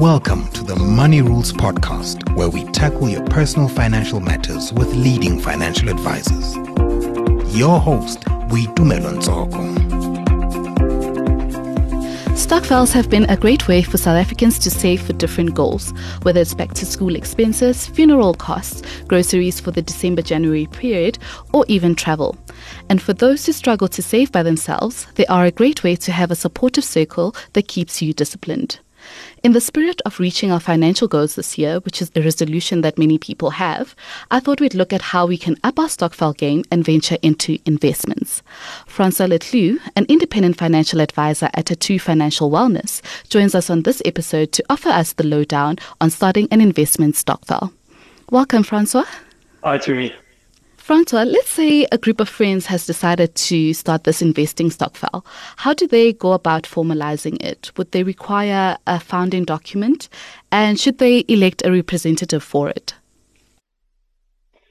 Welcome to the Money Rules Podcast, where we tackle your personal financial matters with leading financial advisors. Your host, Boitumelo Ntsoko. Stokvels have been a great way for South Africans to save for different goals, whether it's back to school expenses, funeral costs, groceries for the December January period, or even travel. And for those who struggle to save by themselves, they are a great way to have a supportive circle that keeps you disciplined. In the spirit of reaching our financial goals this year, which is a resolution that many people have, I thought we'd look at how we can up our stokvel game and venture into investments. Francois le Clus, an independent financial advisor at Attooh Financial Wellness, joins us on this episode to offer us the lowdown on starting an investment stokvel. Welcome, Francois. Hi, Tumi. Francois, let's say a group of friends has decided to start this investing stokvel. How do they go about formalizing it? Would they require a founding document? And should they elect a representative for it?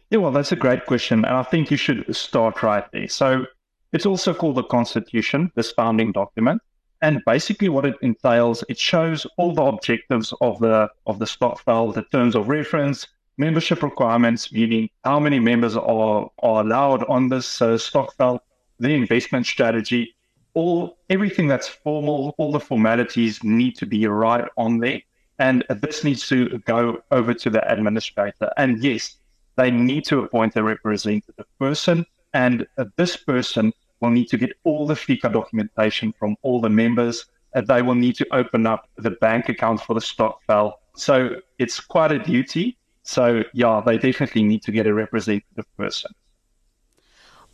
Yeah, well, that's a great question. And I think you should start right there. So it's also called the Constitution, this founding document. And basically what it entails, it shows all the objectives of the of the stokvel, the terms of reference, membership requirements, meaning how many members are, are allowed on this uh, stokvel, the investment strategy, all everything that's formal, all the formalities need to be right on there. And this needs to go over to the administrator. And yes, they need to appoint a representative person. And uh, this person will need to get all the FICA documentation from all the members. Uh, they will need to open up the bank account for the stokvel. So it's quite a duty. So, yeah, they definitely need to get a representative person.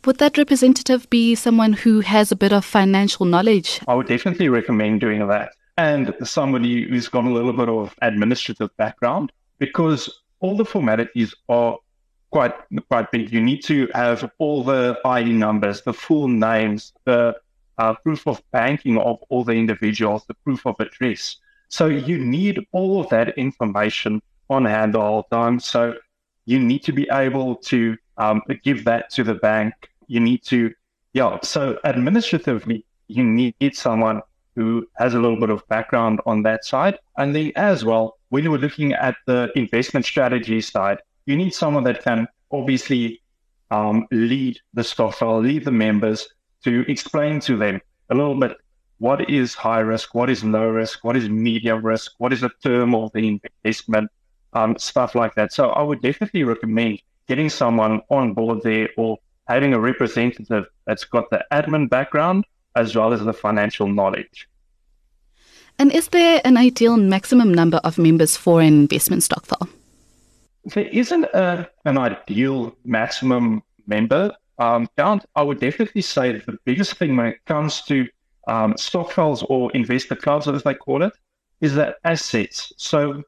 Would that representative be someone who has a bit of financial knowledge? I would definitely recommend doing that. And somebody who's got a little bit of administrative background because all the formalities are quite quite big. You need to have all the ID numbers, the full names, the uh, proof of banking of all the individuals, the proof of address. So you need all of that information on hand the whole time. So you need to be able to um, give that to the bank. You need to, yeah. So administratively, you need someone who has a little bit of background on that side. And then as well, when you're looking at the investment strategy side, you need someone that can obviously um, lead the stokvel, lead the members to explain to them a little bit what is high risk, what is low risk, what is medium risk, what is the term of the investment, um, stuff like that. So I would definitely recommend getting someone on board there or having a representative that's got the admin background as well as the financial knowledge. And is there an ideal maximum number of members for an investment stokvel? There isn't a, an ideal maximum member um, count. I would definitely say that the biggest thing when it comes to um, stokvels or investor clubs, as they call it, is that assets. So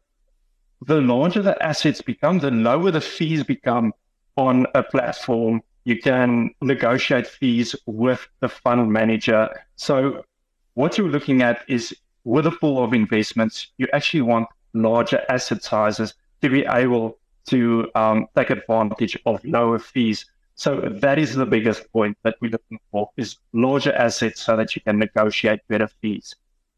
the larger the assets become, the lower the fees become on a platform. You can negotiate fees with the fund manager. So what you're looking at is with a pool of investments, you actually want larger asset sizes to be able to um, take advantage of lower fees. So that is the biggest point that we're looking for is larger assets so that you can negotiate better fees.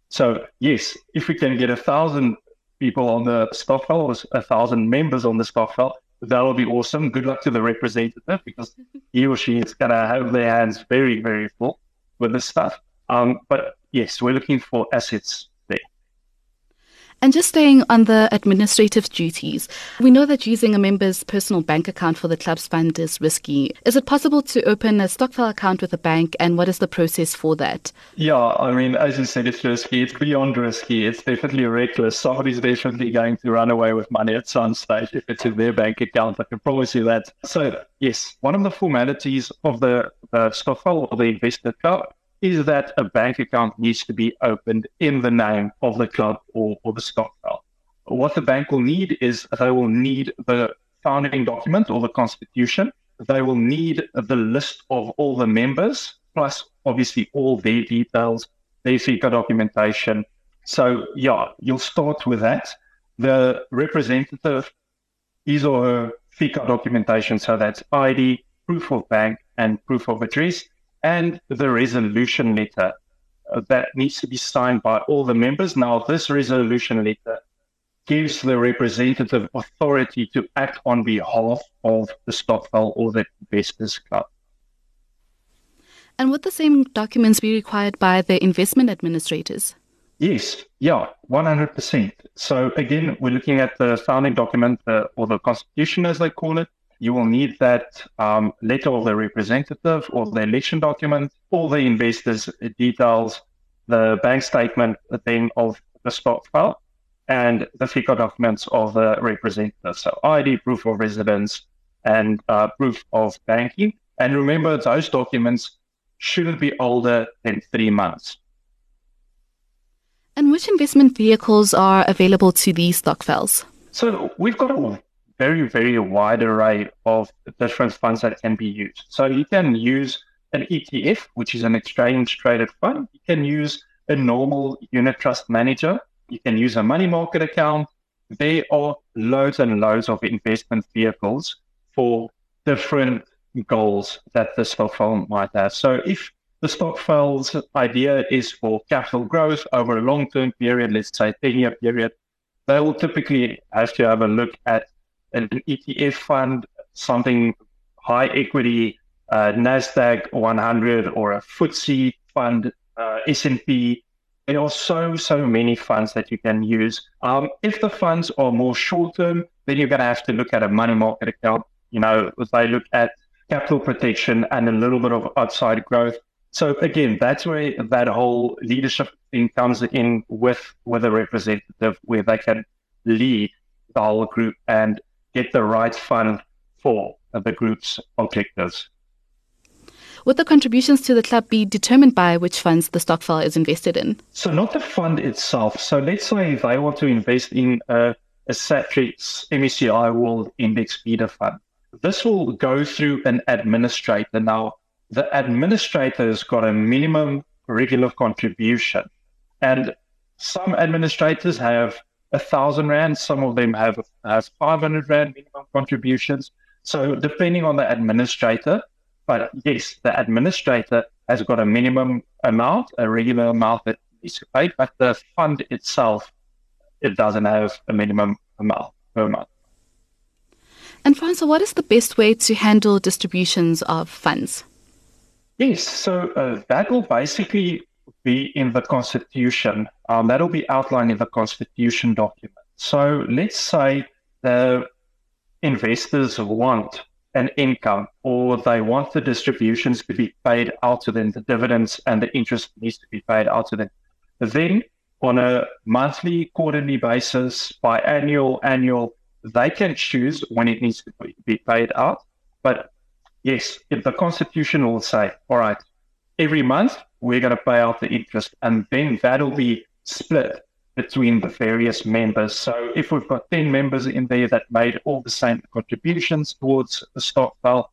So yes, if we can get a thousand people on the stokvel or a thousand members on the stokvel, that'll be awesome. Good luck to the representative because he or she is going to have their hands very, very full with this stuff. Um, but yes, we're looking for assets and just staying on the administrative duties, we know that using a member's personal bank account for the club's fund is risky. Is it possible to open a stokvel account with a bank, and what is the process for that? Yeah, I mean, as you said, it's risky. It's beyond risky. It's definitely reckless. Somebody's definitely going to run away with money at some stage if it's in their bank account. I can promise you that. So, yes, one of the formalities of the, uh, the stokvel or the investor club is that a bank account needs to be opened in the name of the club or, or the stokvel. What the bank will need is they will need the founding document or the constitution. They will need the list of all the members, plus obviously all their details, their FICA documentation. So yeah, you'll start with that. The representative, his or her FICA documentation, so that's ID, proof of bank, and proof of address and the resolution letter uh, that needs to be signed by all the members. Now, this resolution letter gives the representative authority to act on behalf of the stokvel or the investors club. And would the same documents be required by the investment administrators? Yes, yeah, 100%. So again, we're looking at the founding document uh, or the constitution, as they call it. You will need that um, letter of the representative or the election document, all the investors' details, the bank statement then of the stokvel, and the FICA documents of the representative. So ID, proof of residence, and uh, proof of banking. And remember, those documents shouldn't be older than three months. And which investment vehicles are available to these stokvels? So we've got a very, very wide array of different funds that can be used. So you can use an ETF, which is an exchange traded fund. You can use a normal unit trust manager. You can use a money market account. There are loads and loads of investment vehicles for different goals that the stokvel might have. So if the stokvel's idea is for capital growth over a long-term period, let's say 10-year period. They will typically have to have a look at an ETF fund, something high equity, uh, Nasdaq 100 or a FTSE fund, uh, S&P. There are so so many funds that you can use. Um, if the funds are more short term, then you're going to have to look at a money market account. You know, they look at capital protection and a little bit of outside growth. So again, that's where that whole leadership thing comes in with with a representative where they can lead the whole group and get the right fund for the group's objectives. Would the contributions to the club be determined by which funds the stokvel is invested in? So not the fund itself. So let's say they want to invest in a, a Satrix MSCI World Index Beta Fund. This will go through an administrator. Now, the administrator has got a minimum regular contribution. And some administrators have a thousand rand, some of them have have 500 rand minimum contributions. So depending on the administrator, but yes, the administrator has got a minimum amount, a regular amount that is paid, but the fund itself, it doesn't have a minimum amount per month. And Francois, what is the best way to handle distributions of funds? Yes, so uh, that will basically be in the Constitution. Um, that will be outlined in the Constitution document. So let's say the investors want an income or they want the distributions to be paid out to them, the dividends and the interest needs to be paid out to them. Then on a monthly, quarterly basis, biannual, annual, they can choose when it needs to be paid out. But yes, if the constitution will say, all right, every month we're going to pay out the interest, and then that'll be split between the various members. So if we've got 10 members in there that made all the same contributions towards the stokvel,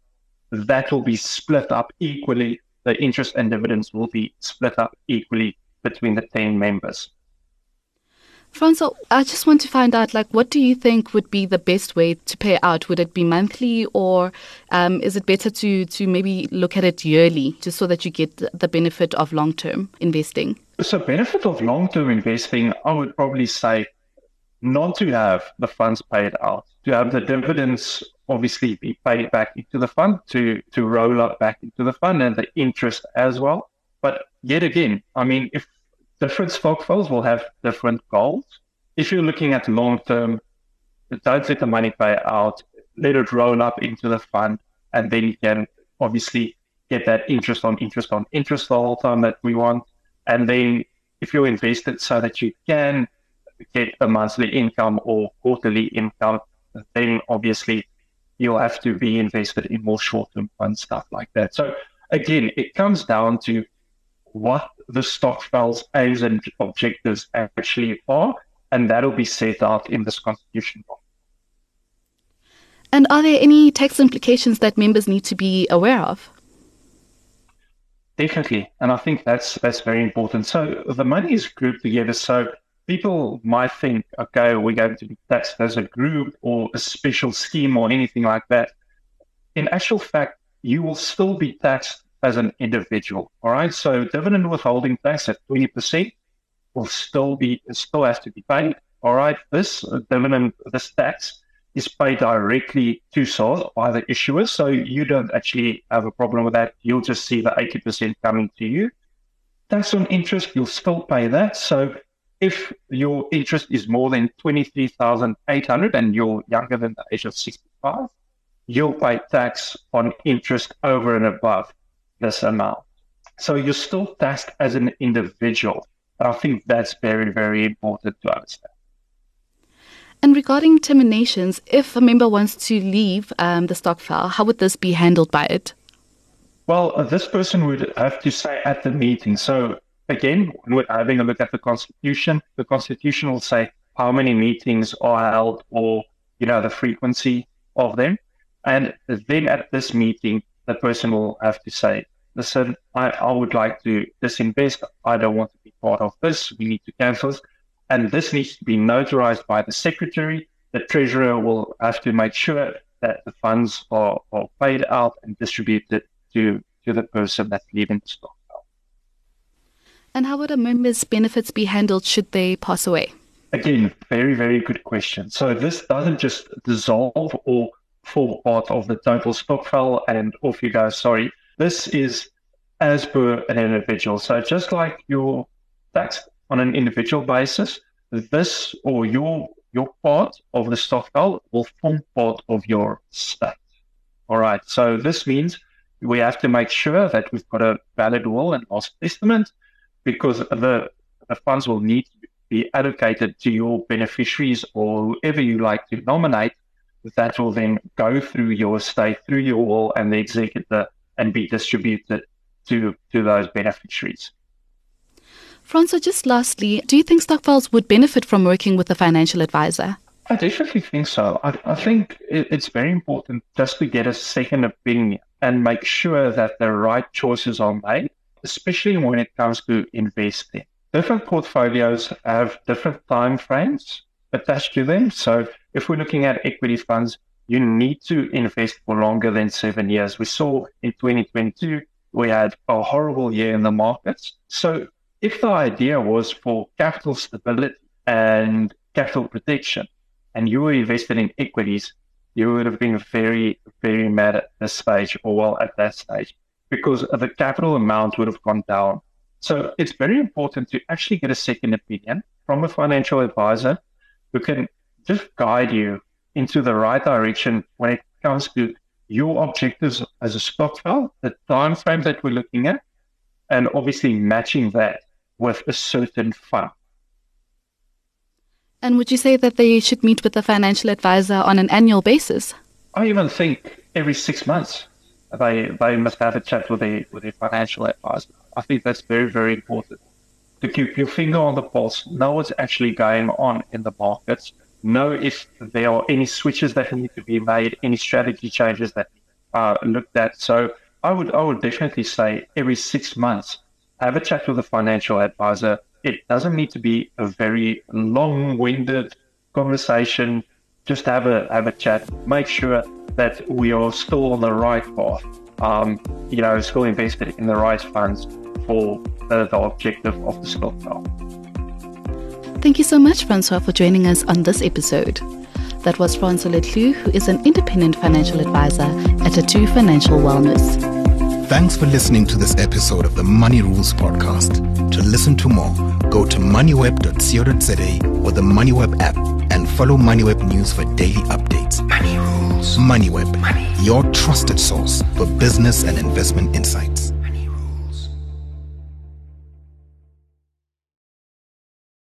that will be split up equally. The interest and dividends will be split up equally between the 10 members. Francois, I just want to find out, like, what do you think would be the best way to pay out? Would it be monthly, or um, is it better to to maybe look at it yearly, just so that you get the benefit of long term investing? So, benefit of long term investing, I would probably say, not to have the funds paid out, to have the dividends obviously be paid back into the fund, to to roll up back into the fund, and the interest as well. But yet again, I mean, if different stokvels will have different goals. If you're looking at long term, don't let the money pay out, let it roll up into the fund, and then you can obviously get that interest on interest on interest the whole time that we want. And then if you're invested so that you can get a monthly income or quarterly income, then obviously you'll have to be invested in more short term fund stuff like that. So again, it comes down to what the stokvel's aims and objectives actually are, and that'll be set out in this constitution. And are there any tax implications that members need to be aware of? Definitely, and I think that's that's very important. So the money is grouped together. So people might think, okay, we're going to be taxed as a group or a special scheme or anything like that. In actual fact, you will still be taxed as an individual. All right. So dividend withholding tax at 20% will still be still has to be paid. All right, this dividend, this tax is paid directly to SARS by the issuers. So you don't actually have a problem with that. You'll just see the 80% coming to you. Tax on interest, you'll still pay that. So if your interest is more than 23,800 and you're younger than the age of 65, you'll pay tax on interest over and above this amount. So you're still taxed as an individual. I think that's very, very important to understand. And regarding terminations, if a member wants to leave um, the stokvel, how would this be handled by it? Well, uh, this person would have to say at the meeting. So again, we're having a look at the constitution, the constitution will say how many meetings are held or, you know, the frequency of them. And then at this meeting, the person will have to say, listen, I, I would like to disinvest. I don't want to be part of this. We need to cancel this. And this needs to be notarized by the secretary. The treasurer will have to make sure that the funds are, are paid out and distributed to, to the person that's leaving the stock. And how would a member's benefits be handled should they pass away? Again, very, very good question. So this doesn't just dissolve or form part of the total stokvel and off you go. Sorry. This is as per an individual. So just like your tax on an individual basis, this or your your part of the stokvel will form part of your state. All right. So this means we have to make sure that we've got a valid will and last testament because the, the funds will need to be allocated to your beneficiaries or whoever you like to nominate. That will then go through your estate, through your will and the executor and be distributed to, to those beneficiaries. Francois, just lastly, do you think stokvels would benefit from working with a financial advisor? I definitely think so. I, I think it, it's very important just to get a second opinion and make sure that the right choices are made, especially when it comes to investing. Different portfolios have different time frames attached to them. So if we're looking at equity funds, you need to invest for longer than seven years. We saw in 2022, we had a horrible year in the markets. So if the idea was for capital stability and capital protection, and you were invested in equities, you would have been very, very mad at this stage or well at that stage because the capital amount would have gone down. So it's very important to actually get a second opinion from a financial advisor who can just guide you into the right direction when it comes to your objectives as a stokvel, the time frame that we're looking at, and obviously matching that with a certain fund. And would you say that they should meet with a financial advisor on an annual basis? I even think every six months they they must have a chat with a with a financial advisor. I think that's very very important to keep your finger on the pulse, know what's actually going on in the markets, know if there are any switches that need to be made, any strategy changes that are looked at. So I would I would definitely say every six months have a chat with a financial advisor. It doesn't need to be a very long-winded conversation. Just have a have a chat. Make sure that we are still on the right path. Um, you know, still invested in the right funds for the, the objective of the stock Thank you so much, Francois, for joining us on this episode. That was Francois le Clus, who is an independent financial advisor at Attooh Financial Wellness. Thanks for listening to this episode of the Money Rules Podcast. To listen to more, go to moneyweb.co.za or the MoneyWeb app and follow MoneyWeb News for daily updates. Money Rules. MoneyWeb, Money. your trusted source for business and investment insights.